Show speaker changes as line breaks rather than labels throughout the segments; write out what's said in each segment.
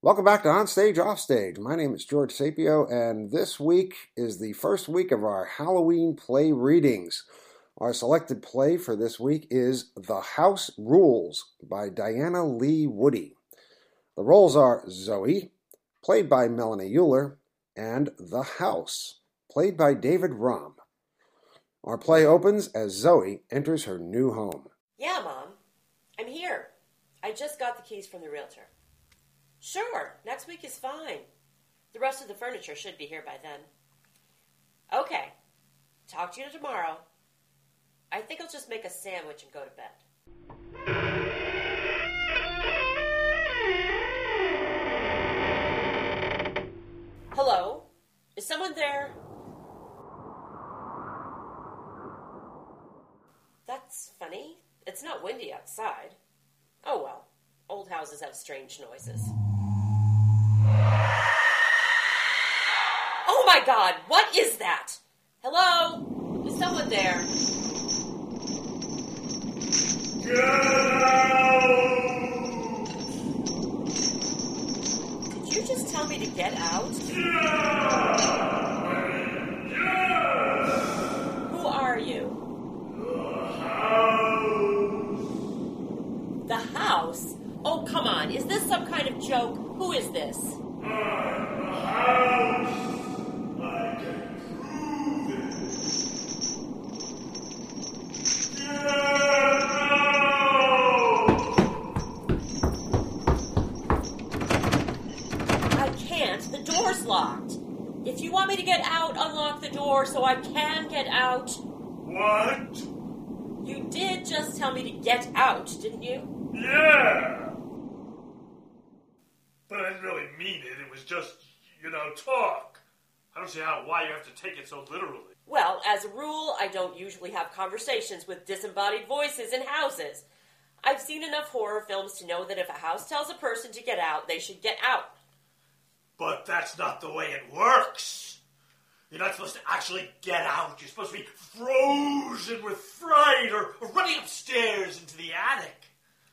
Welcome back to On Stage Off Stage. My name is George Sapio, and this week is the first week of our Halloween play readings. Our selected play for this week is The House Rules by Diana Lee Woody. The roles are Zoe, played by Melanie Euler, and The House, played by David Rom. Our play opens as Zoe enters her new home.
Yeah, Mom. I'm here. I just got the keys from the realtor. Sure, next week is fine. The rest of the furniture should be here by then. Okay. Talk to you tomorrow. I think I'll just make a sandwich and go to bed. Hello? Is someone there? That's funny. It's not windy outside. Oh well. Old houses have strange noises. Oh my god, what is that? Hello? Is someone there? Get out! Did you just tell me to get out? Who are you? The house. The house? Oh, come on. Is this some kind of joke? Who is this? I can't. The door's locked. If you want me to get out, unlock the door so I can get out.
What?
You did just tell me to get out, didn't you?
Yeah! But I didn't really mean it. It was just, you know, talk. I don't see how why you have to take it so literally.
Well, as a rule, I don't usually have conversations with disembodied voices in houses. I've seen enough horror films to know that if a house tells a person to get out, they should get out.
But that's not the way it works. You're not supposed to actually get out. You're supposed to be frozen with fright or, or running upstairs into the attic.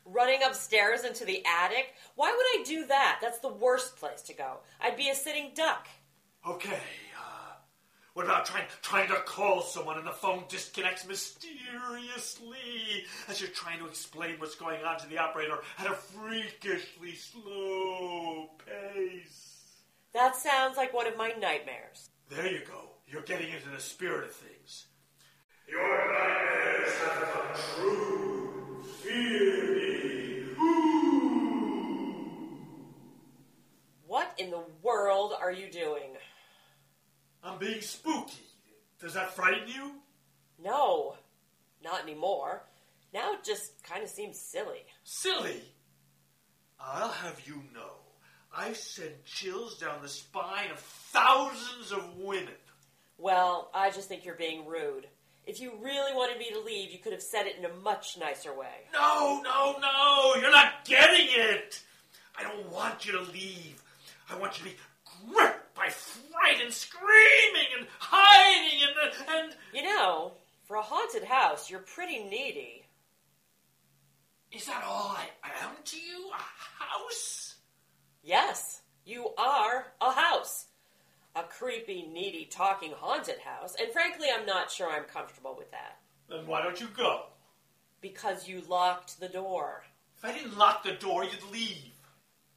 Running upstairs into the attic? Why would I do that? That's the worst place to go. I'd be a sitting duck.
Okay, uh, what about trying trying to call someone and the phone disconnects mysteriously as you're trying to explain what's going on to the operator at a freakishly slow pace?
That sounds like one of my nightmares.
There you go. You're getting into the spirit of things. Your nightmares have come true. Fear
in the world are you doing?
I'm being spooky. Does that frighten you?
No, not anymore. Now it just kind of seems silly.
Silly. I'll have you know, I send chills down the spine of thousands of women.
Well, I just think you're being rude. If you really wanted me to leave, you could have said it in a much nicer way.
No, no, no, you're not getting it. I don't want you to leave. I want you to be gripped by fright and screaming and hiding and and.
You know, for a haunted house, you're pretty needy.
Is that all I am to you? A house?
Yes, you are a house. A creepy, needy, talking haunted house, and frankly, I'm not sure I'm comfortable with that.
Then why don't you go?
Because you locked the door.
If I didn't lock the door, you'd leave.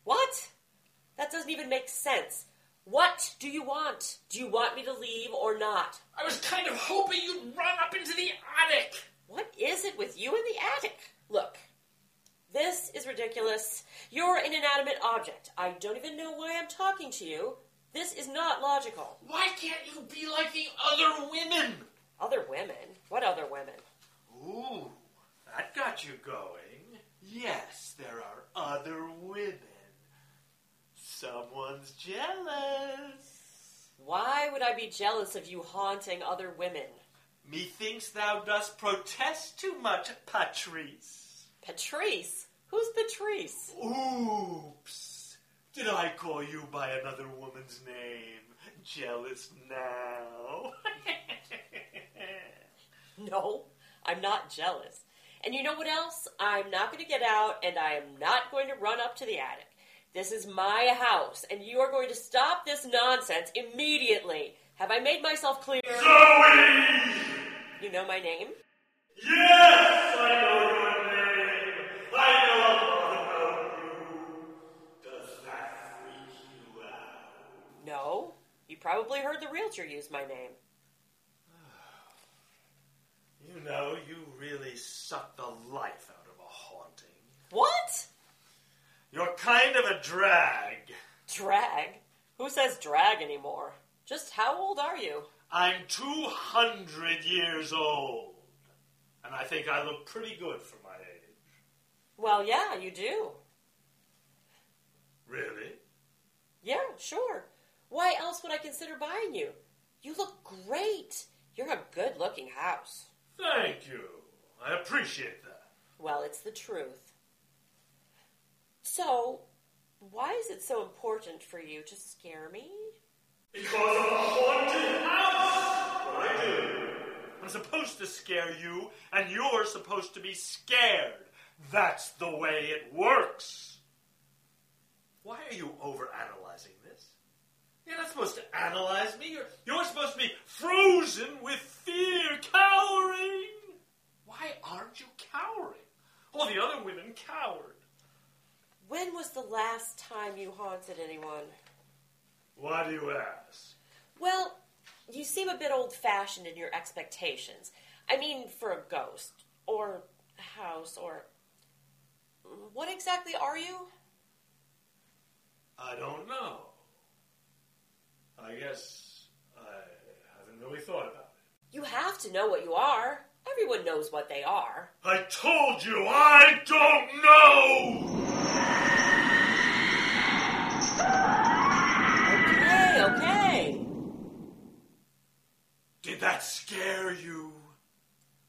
What? That doesn't even make sense. What do you want? Do you want me to leave or not?
I was kind of hoping you'd run up into the attic.
What is it with you in the attic? Look, this is ridiculous. You're an inanimate object. I don't even know why I'm talking to you. This is not logical.
Why can't you be like the other women?
Other women? What other women?
Ooh, that got you going. Yes, there are other women. Someone's jealous.
Why would I be jealous of you haunting other women?
Methinks thou dost protest too much, Patrice.
Patrice? Who's Patrice?
Oops. Did I call you by another woman's name? Jealous now.
No, I'm not jealous. And you know what else? I'm not going to get out, and I am not going to run up to the attic. This is my house, and you are going to stop this nonsense immediately. Have I made myself clear?
Zoe!
You know my name?
Yes, I know your name. I know a lot about you. Does that freak you out?
No. You probably heard the realtor use my name.
You know, you really suck the life out of a haunting.
What?
You're kind of a drag.
Drag? Who says drag anymore? Just how old are you?
I'm 200 years old. And I think I look pretty good for my age.
Well, yeah, you do.
Really?
Yeah, sure. Why else would I consider buying you? You look great. You're a good looking house.
Thank you. I appreciate that.
Well, it's the truth. So, why is it so important for you to scare me?
Because of the haunted house! What I do. I'm supposed to scare you, and you're supposed to be scared. That's the way it works. Why are you overanalyzing this? You're not supposed to analyze me. You're, you're supposed to be frozen with fear, cowering. Why aren't you cowering? All the other women cowered.
When was the last time you haunted anyone?
Why do you ask?
Well, you seem a bit old fashioned in your expectations. I mean, for a ghost, or a house, or. What exactly are you?
I don't know. I guess I haven't really thought about it.
You have to know what you are. Everyone knows what they are.
I told you I don't know!
Okay, okay.
Did that scare you?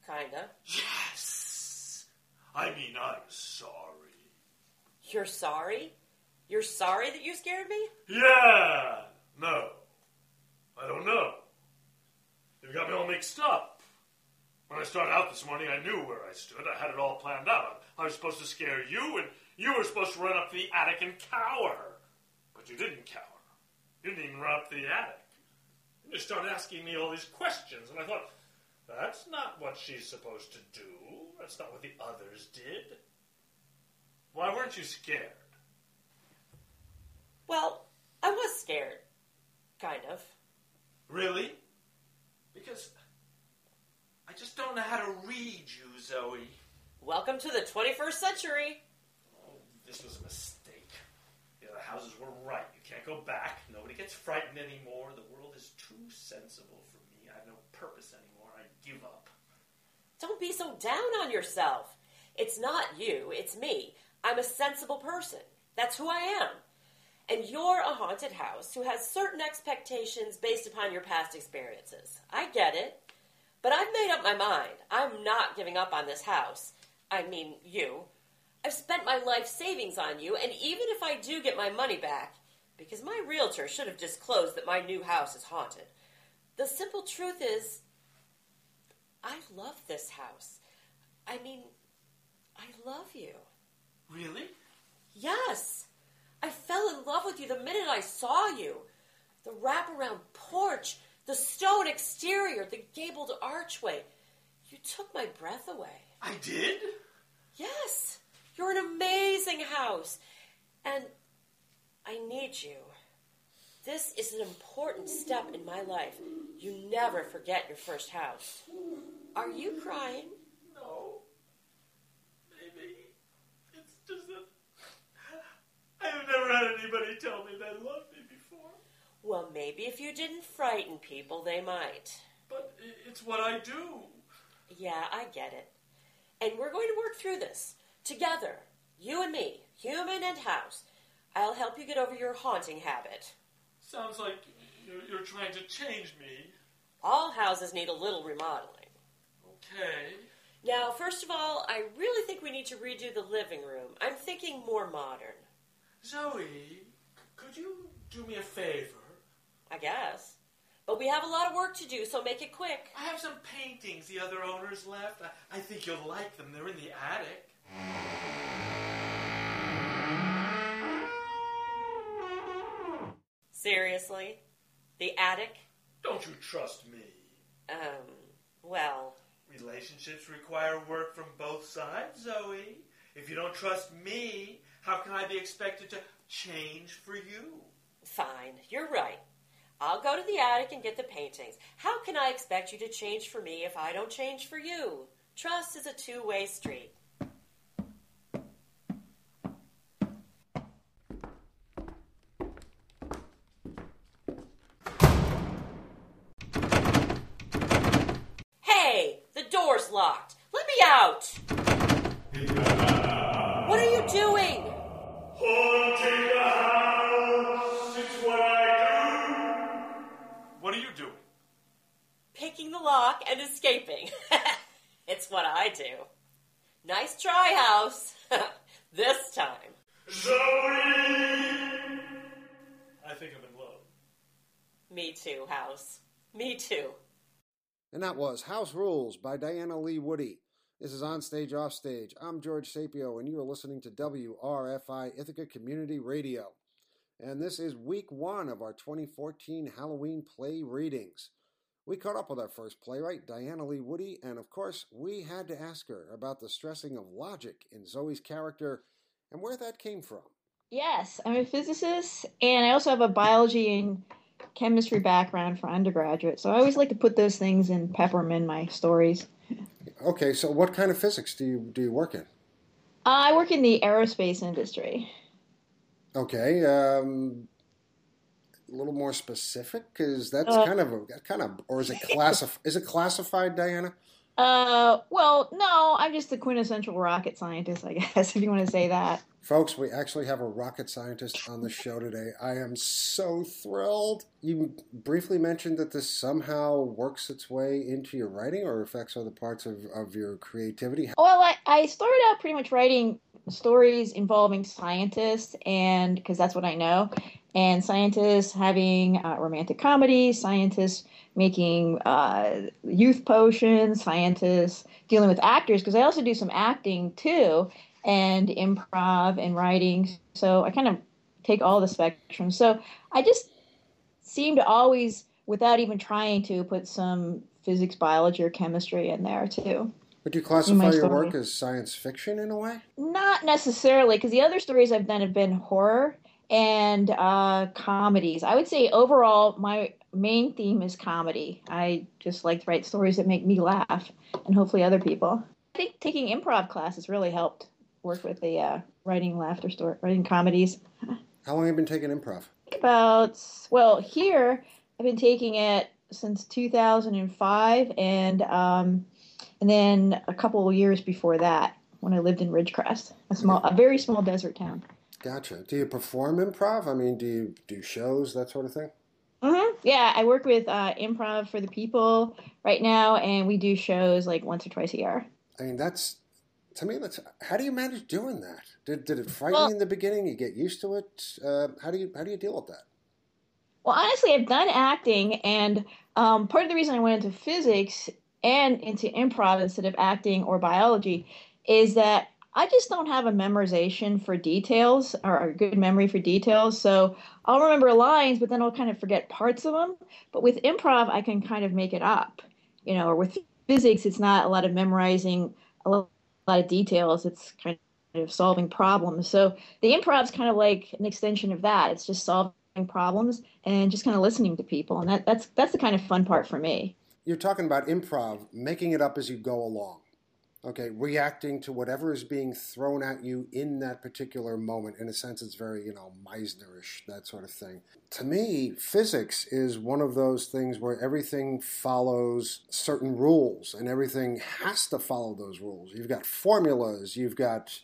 Kinda.
Yes! I mean, I'm sorry.
You're sorry? You're sorry that you scared me?
Yeah! No. I don't know. You got me all mixed up. When I started out this morning, I knew where I stood. I had it all planned out. I was supposed to scare you, and you were supposed to run up to the attic and cower. But you didn't cower. You didn't even run up to the attic. You just started asking me all these questions, and I thought, that's not what she's supposed to do. That's not what the others did. Why weren't you scared?
Well, I was scared. Kind of.
Really? Because just don't know how to read you, Zoe.
Welcome to the 21st century.
Oh, this was a mistake. The other houses were right. You can't go back. Nobody gets frightened anymore. The world is too sensible for me. I have no purpose anymore. I give up.
Don't be so down on yourself. It's not you, it's me. I'm a sensible person. That's who I am. And you're a haunted house who has certain expectations based upon your past experiences. I get it. But I've made up my mind. I'm not giving up on this house. I mean, you. I've spent my life savings on you, and even if I do get my money back, because my realtor should have disclosed that my new house is haunted, the simple truth is, I love this house. I mean, I love you.
Really?
Yes. I fell in love with you the minute I saw you. The wraparound porch, the stone exterior, the gabled archway. You took my breath away.
I did?
Yes. You're an amazing house. And I need you. This is an important step in my life. You never forget your first house. Are you crying?
No. Maybe. It's just that I've never had anybody tell me they before.
Well, maybe if you didn't frighten people, they might.
But it's what I do.
Yeah, I get it. And we're going to work through this together. You and me, human and house. I'll help you get over your haunting habit.
Sounds like you're, trying to change me.
All houses need a little remodeling.
Okay.
Now, first of all, I really think we need to redo the living room. I'm thinking more modern,
Zoe, could you do me a favor?
I guess. But we have a lot of work to do, so make it quick.
I have some paintings the other owners left. I, I think you'll like them. They're in the attic.
Seriously? The attic?
Don't you trust me?
Um, well,
Relationships require work from both sides, Zoe. If you don't trust me, how can I be expected to change for you?
fine. You're right. I'll go to the attic and get the paintings. How can I expect you to change for me if I don't change for you? Trust is a two way street.
Was House Rules by Diana Lee Woody. This is On Stage Off Stage. I'm George Sapio, and you are listening to WRFI Ithaca Community Radio. And this is week one of our 2014 Halloween play readings. We caught up with our first playwright, Diana Lee Woody, and of course, we had to ask her about the stressing of logic in Zoe's character and where that came from.
Yes, I'm a physicist, and I also have a biology and chemistry background for undergraduate. So I always like to put those things and pepper them in my stories.
Okay, so what kind of physics do you do you work in?
Uh, I work in the aerospace industry.
Okay, um, a little more specific because that's
Uh,
kind of a kind of or is it classif is it classified, Diana?
Uh, well, no, I'm just the quintessential rocket scientist, I guess, if you want to say that.
Folks, we actually have a rocket scientist on the show today. I am so thrilled. You briefly mentioned that this somehow works its way into your writing or affects other parts of, of your creativity.
Well, I, I started out pretty much writing stories involving scientists, and because that's what I know, and scientists having uh, romantic comedy, scientists making uh, youth potions, scientists dealing with actors, because I also do some acting too, and improv and writing. So I kind of take all the spectrum. So I just seem to always, without even trying to, put some physics, biology, or chemistry in there too.
Would you classify your work as science fiction in a way?
Not necessarily, because the other stories I've done have been horror and uh, comedies. I would say overall, my main theme is comedy. I just like to write stories that make me laugh, and hopefully other people. I think taking improv classes really helped work with the uh, writing laughter story, writing comedies.
How long have you been taking improv?
About well, here I've been taking it since 2005, and um, and then a couple of years before that when I lived in Ridgecrest, a small, a very small desert town.
Gotcha. Do you perform improv? I mean, do you do shows, that sort of thing?
Hmm Yeah, I work with uh, Improv for the People right now, and we do shows like once or twice a year.
I mean, that's to me. That's how do you manage doing that? Did did it frighten
Well-
you in the beginning? You get used to it. Uh, how do you how do you deal with that?
Well, honestly, I've done acting, and um, part of the reason I went into physics and into improv instead of acting or biology is that I just don't have a memorization for details or a good memory for details. So I'll remember lines, but then I'll kind of forget parts of them. But with improv, I can kind of make it up, you know. Or with physics, it's not a lot of memorizing a lot of details. It's kind of solving problems. So the improv is kind of like an extension of that. It's just solving problems and just kind of listening to people, and that, that's that's the kind of fun part for me.
You're talking about improv, making it up as you go along. Okay, reacting to whatever is being thrown at you in that particular moment. In a sense, it's very, you know, Meisnerish, that sort of thing. To me, physics is one of those things where everything follows certain rules and everything has to follow those rules. You've got formulas, you've got,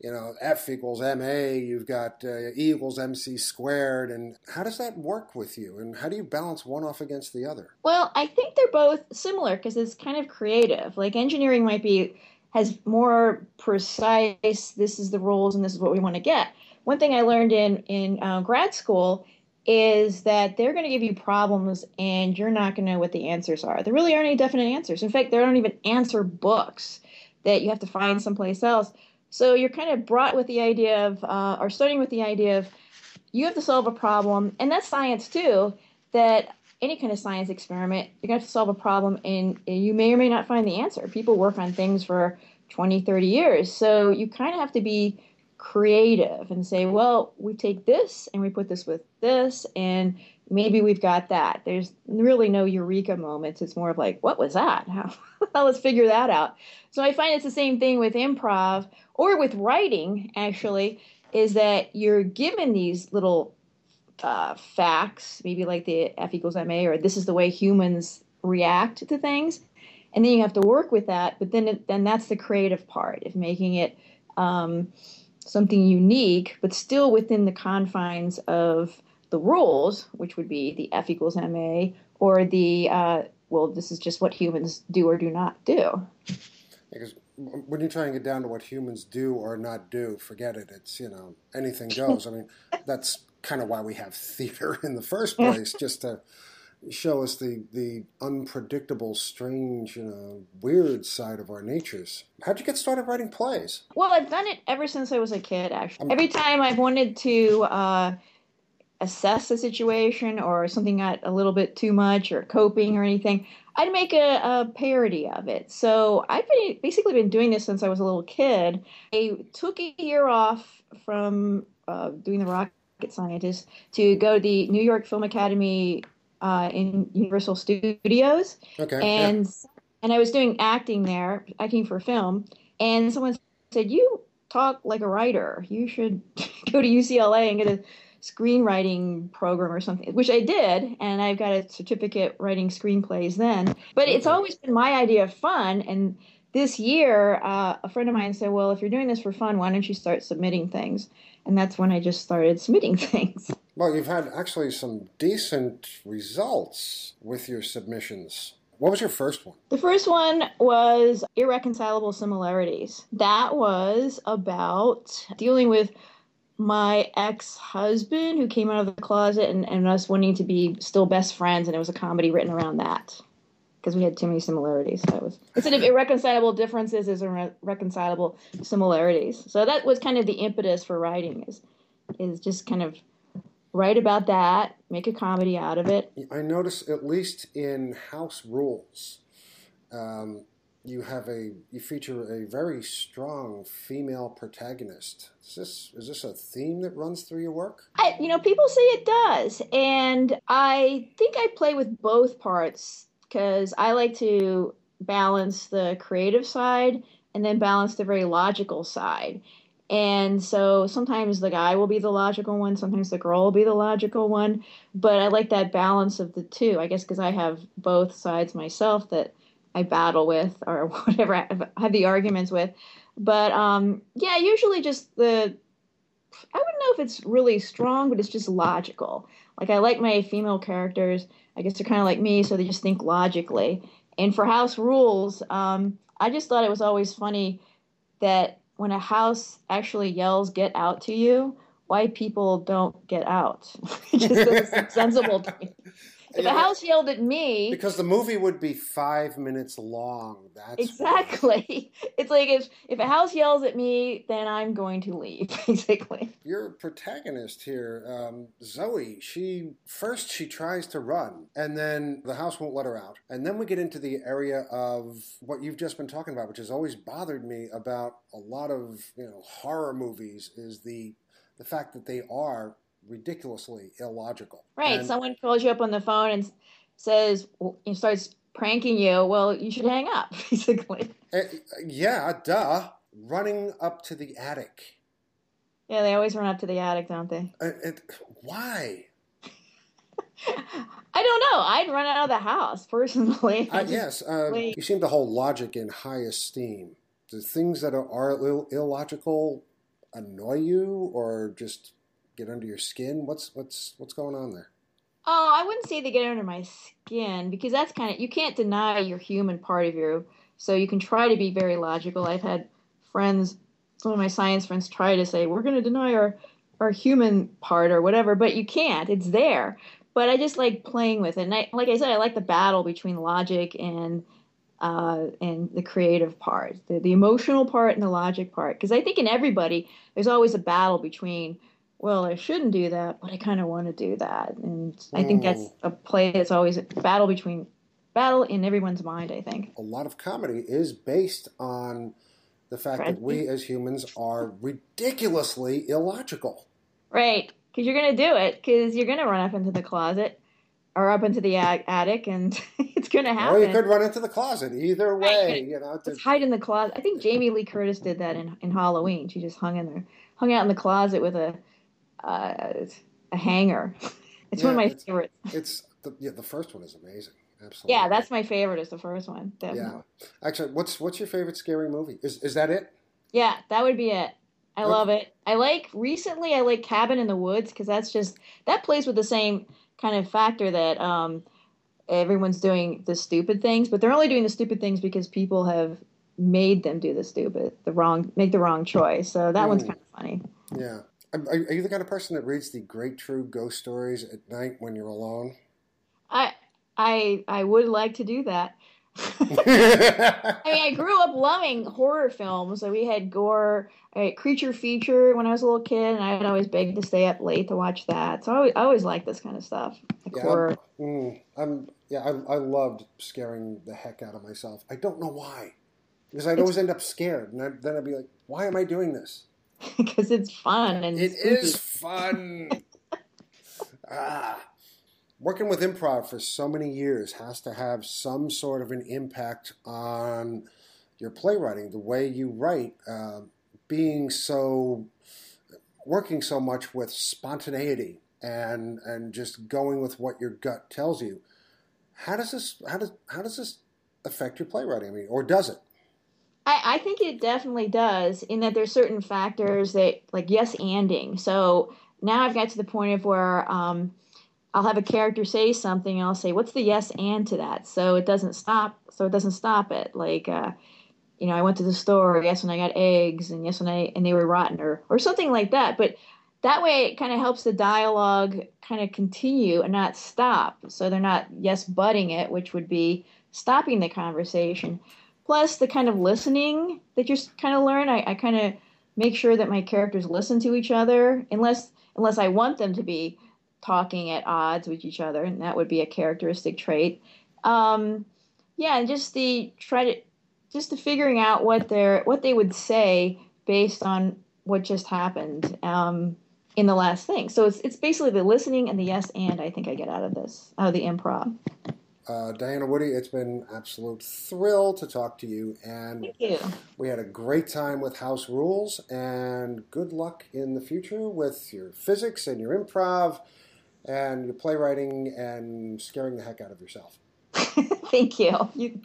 you know, F equals MA, you've got uh, E equals MC squared. And how does that work with you? And how do you balance one off against the other?
Well, I think they're both similar because it's kind of creative. Like engineering might be has more precise. This is the rules, and this is what we want to get. One thing I learned in in uh, grad school is that they're going to give you problems and you're not going to know what the answers are. There really aren't any definite answers. In fact, there aren't even answer books that you have to find someplace else. So you're kind of brought with the idea of, uh, or starting with the idea of, you have to solve a problem, and that's science too. That any kind of science experiment, you're going to to solve a problem, and you may or may not find the answer. People work on things for 20, 30 years, so you kind of have to be creative and say, well, we take this and we put this with this, and maybe we've got that. There's really no eureka moments. It's more of like, what was that? How, let's figure that out. So I find it's the same thing with improv or with writing, actually, is that you're given these little uh, facts, maybe like the F equals ma, or this is the way humans react to things, and then you have to work with that. But then, it, then that's the creative part of making it um, something unique, but still within the confines of the rules, which would be the F equals ma, or the uh, well, this is just what humans do or do not do.
Because when you try and get down to what humans do or not do, forget it. It's you know anything goes. I mean, that's kind of why we have theater in the first place, just to show us the the unpredictable, strange, you know, weird side of our natures. How'd you get started writing plays?
Well, I've done it ever since I was a kid. Actually, every time I've wanted to. Uh, assess a situation or something got a little bit too much or coping or anything, I'd make a, a parody of it. So I've been, basically been doing this since I was a little kid. I took a year off from uh, doing the rocket scientist to go to the New York Film Academy uh, in Universal Studios.
Okay.
And
yeah.
and I was doing acting there, acting for film. And someone said, "You talk like a writer. You should go to UCLA and get a screenwriting program or something, which I did, and I've got a certificate writing screenplays then. But it's always been my idea of fun. And this year, uh, a friend of mine said, Well, if you're doing this for fun, why don't you start submitting things? And that's when I just started submitting things.
Well, you've had actually some decent results with your submissions. What was your first one?
The first one was Irreconcilable Similarities. That was about dealing with my ex-husband who came out of the closet and, and us wanting to be still best friends and it was a comedy written around that because we had too many similarities so it was instead of irreconcilable differences is irreconcilable similarities so that was kind of the impetus for writing is is just kind of write about that make a comedy out of it
i notice at least in house rules um, you have a you feature a very strong female protagonist. Is this is this a theme that runs through your work?
I, you know, people say it does, and I think I play with both parts because I like to balance the creative side and then balance the very logical side. And so sometimes the guy will be the logical one, sometimes the girl will be the logical one. But I like that balance of the two, I guess, because I have both sides myself that I battle with or whatever I have the arguments with. But um, yeah, usually just the I wouldn't know if it's really strong, but it's just logical. Like I like my female characters. I guess they're kind of like me, so they just think logically. And for house rules, um, I just thought it was always funny that when a house actually yells "Get out!" to you, white people don't get out. it just doesn't sensible to me. If a house yelled at me,
because the movie would be five minutes long. That's
exactly. Why. It's like if if a house yells at me, then I'm going to leave. Basically,
your protagonist here, um, Zoe. She first she tries to run, and then the house won't let her out, and then we get into the area of what you've just been talking about, which has always bothered me about a lot of you know horror movies, is the the fact that they are ridiculously illogical.
Right. And Someone calls you up on the phone and says, and starts pranking you. Well, you should hang up, basically.
Uh, yeah, duh. Running up to the attic.
Yeah, they always run up to the attic, don't they?
Uh, it, why?
I don't know. I'd run out of the house personally.
Uh, yes, uh, you seem to hold logic in high esteem. Do things that are, are Ill- illogical annoy you, or just get under your skin? What's what's what's going on there?
Oh, I wouldn't say they get under my skin because that's kind of you can't deny your human part of you. So you can try to be very logical. I've had friends, some of my science friends, try to say we're going to deny our our human part or whatever, but you can't. It's there. But I just like playing with it. And I, like I said, I like the battle between logic and uh, and the creative part, the, the emotional part and the logic part. Because I think in everybody, there's always a battle between well, I shouldn't do that, but I kind of want to do that. And I think that's mm. a play that's always a battle between battle in everyone's mind, I think.
A lot of comedy is based on the fact
Right.
that we as humans are ridiculously illogical.
Right. Because you're going to do it, because you're going to run up into the closet or up into the attic, and it's going to happen.
Or you could run into the closet. Either way,
Right.
you know.
Just
to-
hide in the closet. I think Jamie Lee Curtis did that in, in Halloween. She just hung in there, hung out in the closet with a uh, a hanger. It's one of my
it's-
favorites.
It's the, yeah, the first one is amazing. Absolutely.
Yeah, that's my favorite. Is the first one
yeah. Actually, what's what's your favorite scary movie? Is is that it?
Yeah, that would be it. I
Okay.
love it. I like recently. I like Cabin in the Woods because that's just that plays with the same kind of factor that um, everyone's doing the stupid things, but they're only doing the stupid things because people have made them do the stupid, the wrong, make the wrong choice. So that one's
Mm.
kind of funny.
Yeah. Are, are you the kind of person that reads the great true ghost stories at night when you're alone?
I I I would like to do that. I mean, I grew up loving horror films. So we had gore, creature feature when I was a little kid, and I'd always beg to stay up late to watch that. So I always, I always liked this kind of stuff, like
Yeah,
horror.
Mm, I'm yeah, I, I loved scaring the heck out of myself. I don't know why, because I'd always end up scared, and I, then I'd be like, "Why am I doing this?"
because it's fun and
It
spooky.
is fun. ah, working with improv for so many years has to have some sort of an impact on your playwriting, the way you write, uh, being so working so much with spontaneity and and just going with what your gut tells you. How does this how does how does this affect your playwriting? I mean, or does it?
I, I think it definitely does, in that there's certain factors that, like yes, anding. So now I've got to the point of where um, I'll have a character say something, and I'll say, "What's the yes and to that?" So it doesn't stop. So it doesn't stop it. Like, uh, you know, I went to the store. Yes, when I got eggs, and yes, when I and they were rotten, or or something like that. But that way, it kind of helps the dialogue kind of continue and not stop. So they're not yes butting it, which would be stopping the conversation plus the kind of listening that you kind of learn i, I kind of make sure that my characters listen to each other unless unless i want them to be talking at odds with each other and that would be a characteristic trait. Um, yeah and just the try to just the figuring out what they're what they would say based on what just happened um, in the last thing. So it's, it's basically the listening and the yes and i think i get out of this out of the improv
Uh, Diana Woody, it's been absolute thrill to talk to you, and
thank you
We had a great time with House Rules, and good luck in the future with your physics and your improv and your playwriting and scaring the heck out of yourself.
thank you, you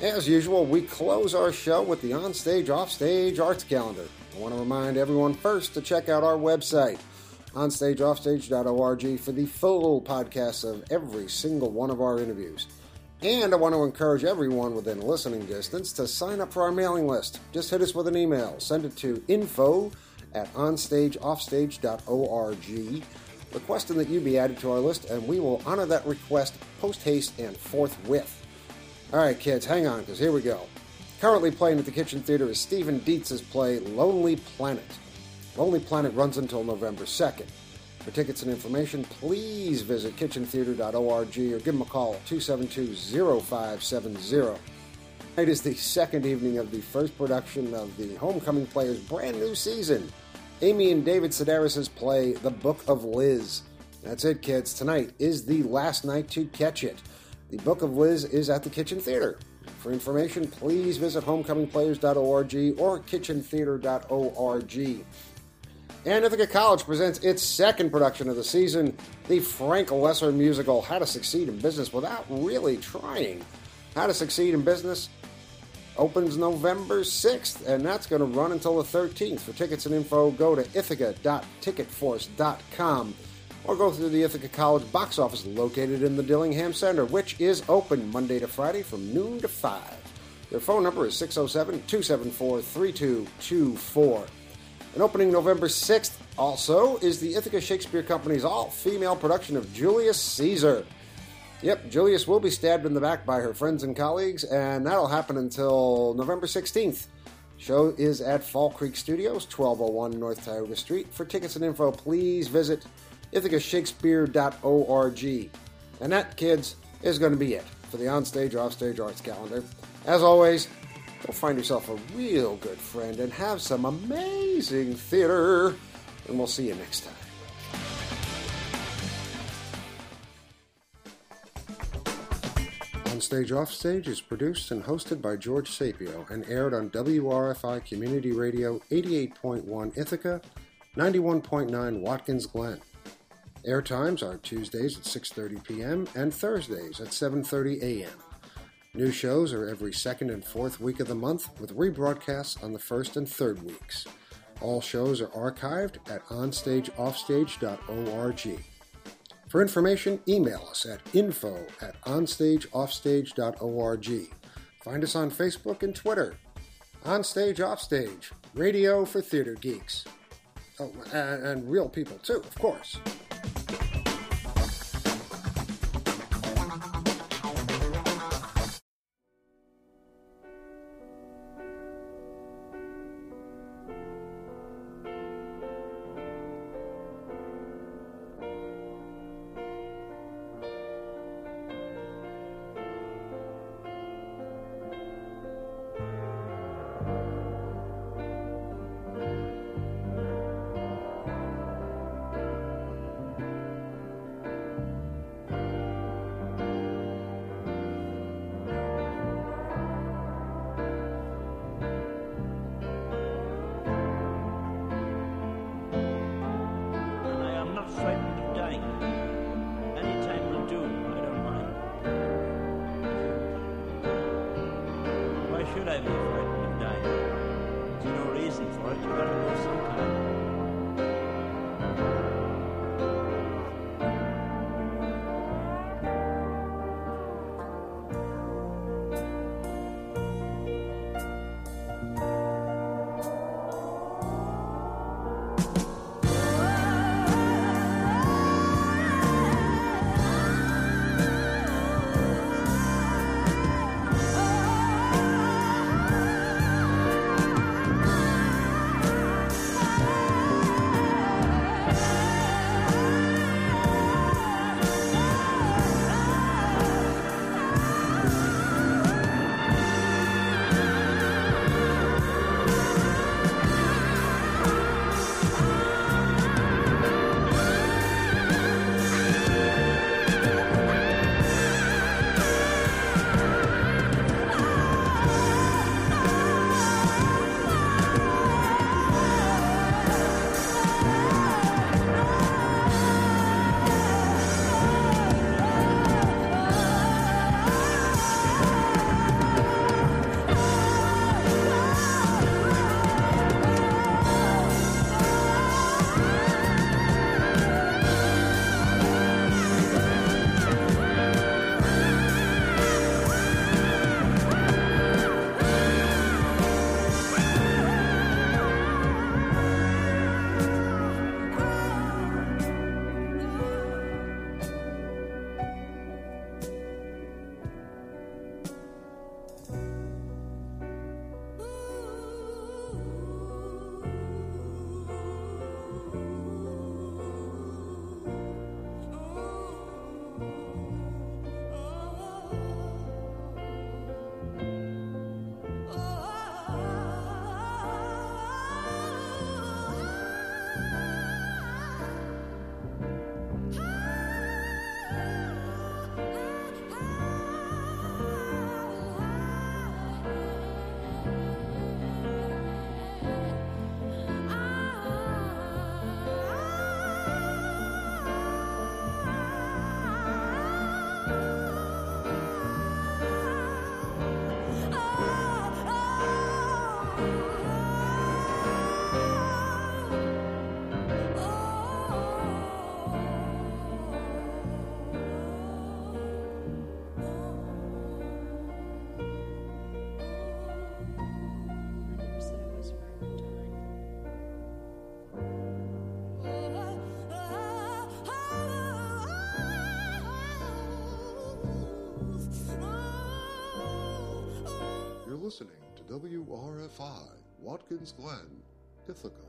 As usual, we close our show with the Onstage Offstage Arts Calendar. I want to remind everyone first to check out our website, onstageoffstage.org, for the full podcasts of every single one of our interviews. And I want to encourage everyone within listening distance to sign up for our mailing list. Just hit us with an email. Send it to info at onstageoffstage.org, requesting that you be added to our list, and we will honor that request post haste and forthwith. All right, kids, hang on, because here we go. Currently playing at the Kitchen Theater is Steven Dietz's play Lonely Planet. Lonely Planet runs until November 2nd. For tickets and information, please visit kitchentheater.org or give them a call at 272 0570. Tonight is the second evening of the first production of the Homecoming Players' brand new season. Amy and David Sedaris' play The Book of Liz. That's it, kids. Tonight is the last night to catch it. The Book of Liz is at the Kitchen Theater. For information, please visit homecomingplayers.org or kitchentheater.org. And Ithaca College presents its second production of the season, the Frank Loesser musical How to Succeed in Business Without Really Trying. How to Succeed in Business opens November 6th, and that's going to run until the 13th. For tickets and info, go to ithaca.ticketforce.com or go through the Ithaca College box office located in the Dillingham Center, which is open Monday to Friday from noon to 5. Their phone number is 607 274 3224. And opening November 6th also is the Ithaca Shakespeare Company's all female production of Julius Caesar. Yep, Julius will be stabbed in the back by her friends and colleagues, and that'll happen until November 16th. Show is at Fall Creek Studios, 1201 North Tioga Street. For tickets and info, please visit ithacashakespeare.org. And that, kids, is going to be it for the Onstage Offstage Arts calendar. As always, find yourself a real good friend and have some amazing theater. And we'll see you next time. Onstage Offstage is produced and hosted by George Sapio and aired on WRFI Community Radio 88.1 Ithaca, 91.9 Watkins Glen. Air times are Tuesdays at 6:30 p.m. and Thursdays at 7:30 a.m. New shows are every second and fourth week of the month with rebroadcasts on the first and third weeks. All shows are archived at onstageoffstage.org. For information, email us at info at onstageoffstage.org. Find us on Facebook and Twitter. Onstage Offstage, radio for theater geeks. Oh, and, and real people too, of course.
WRFI
Watkins Glen, Ithaca.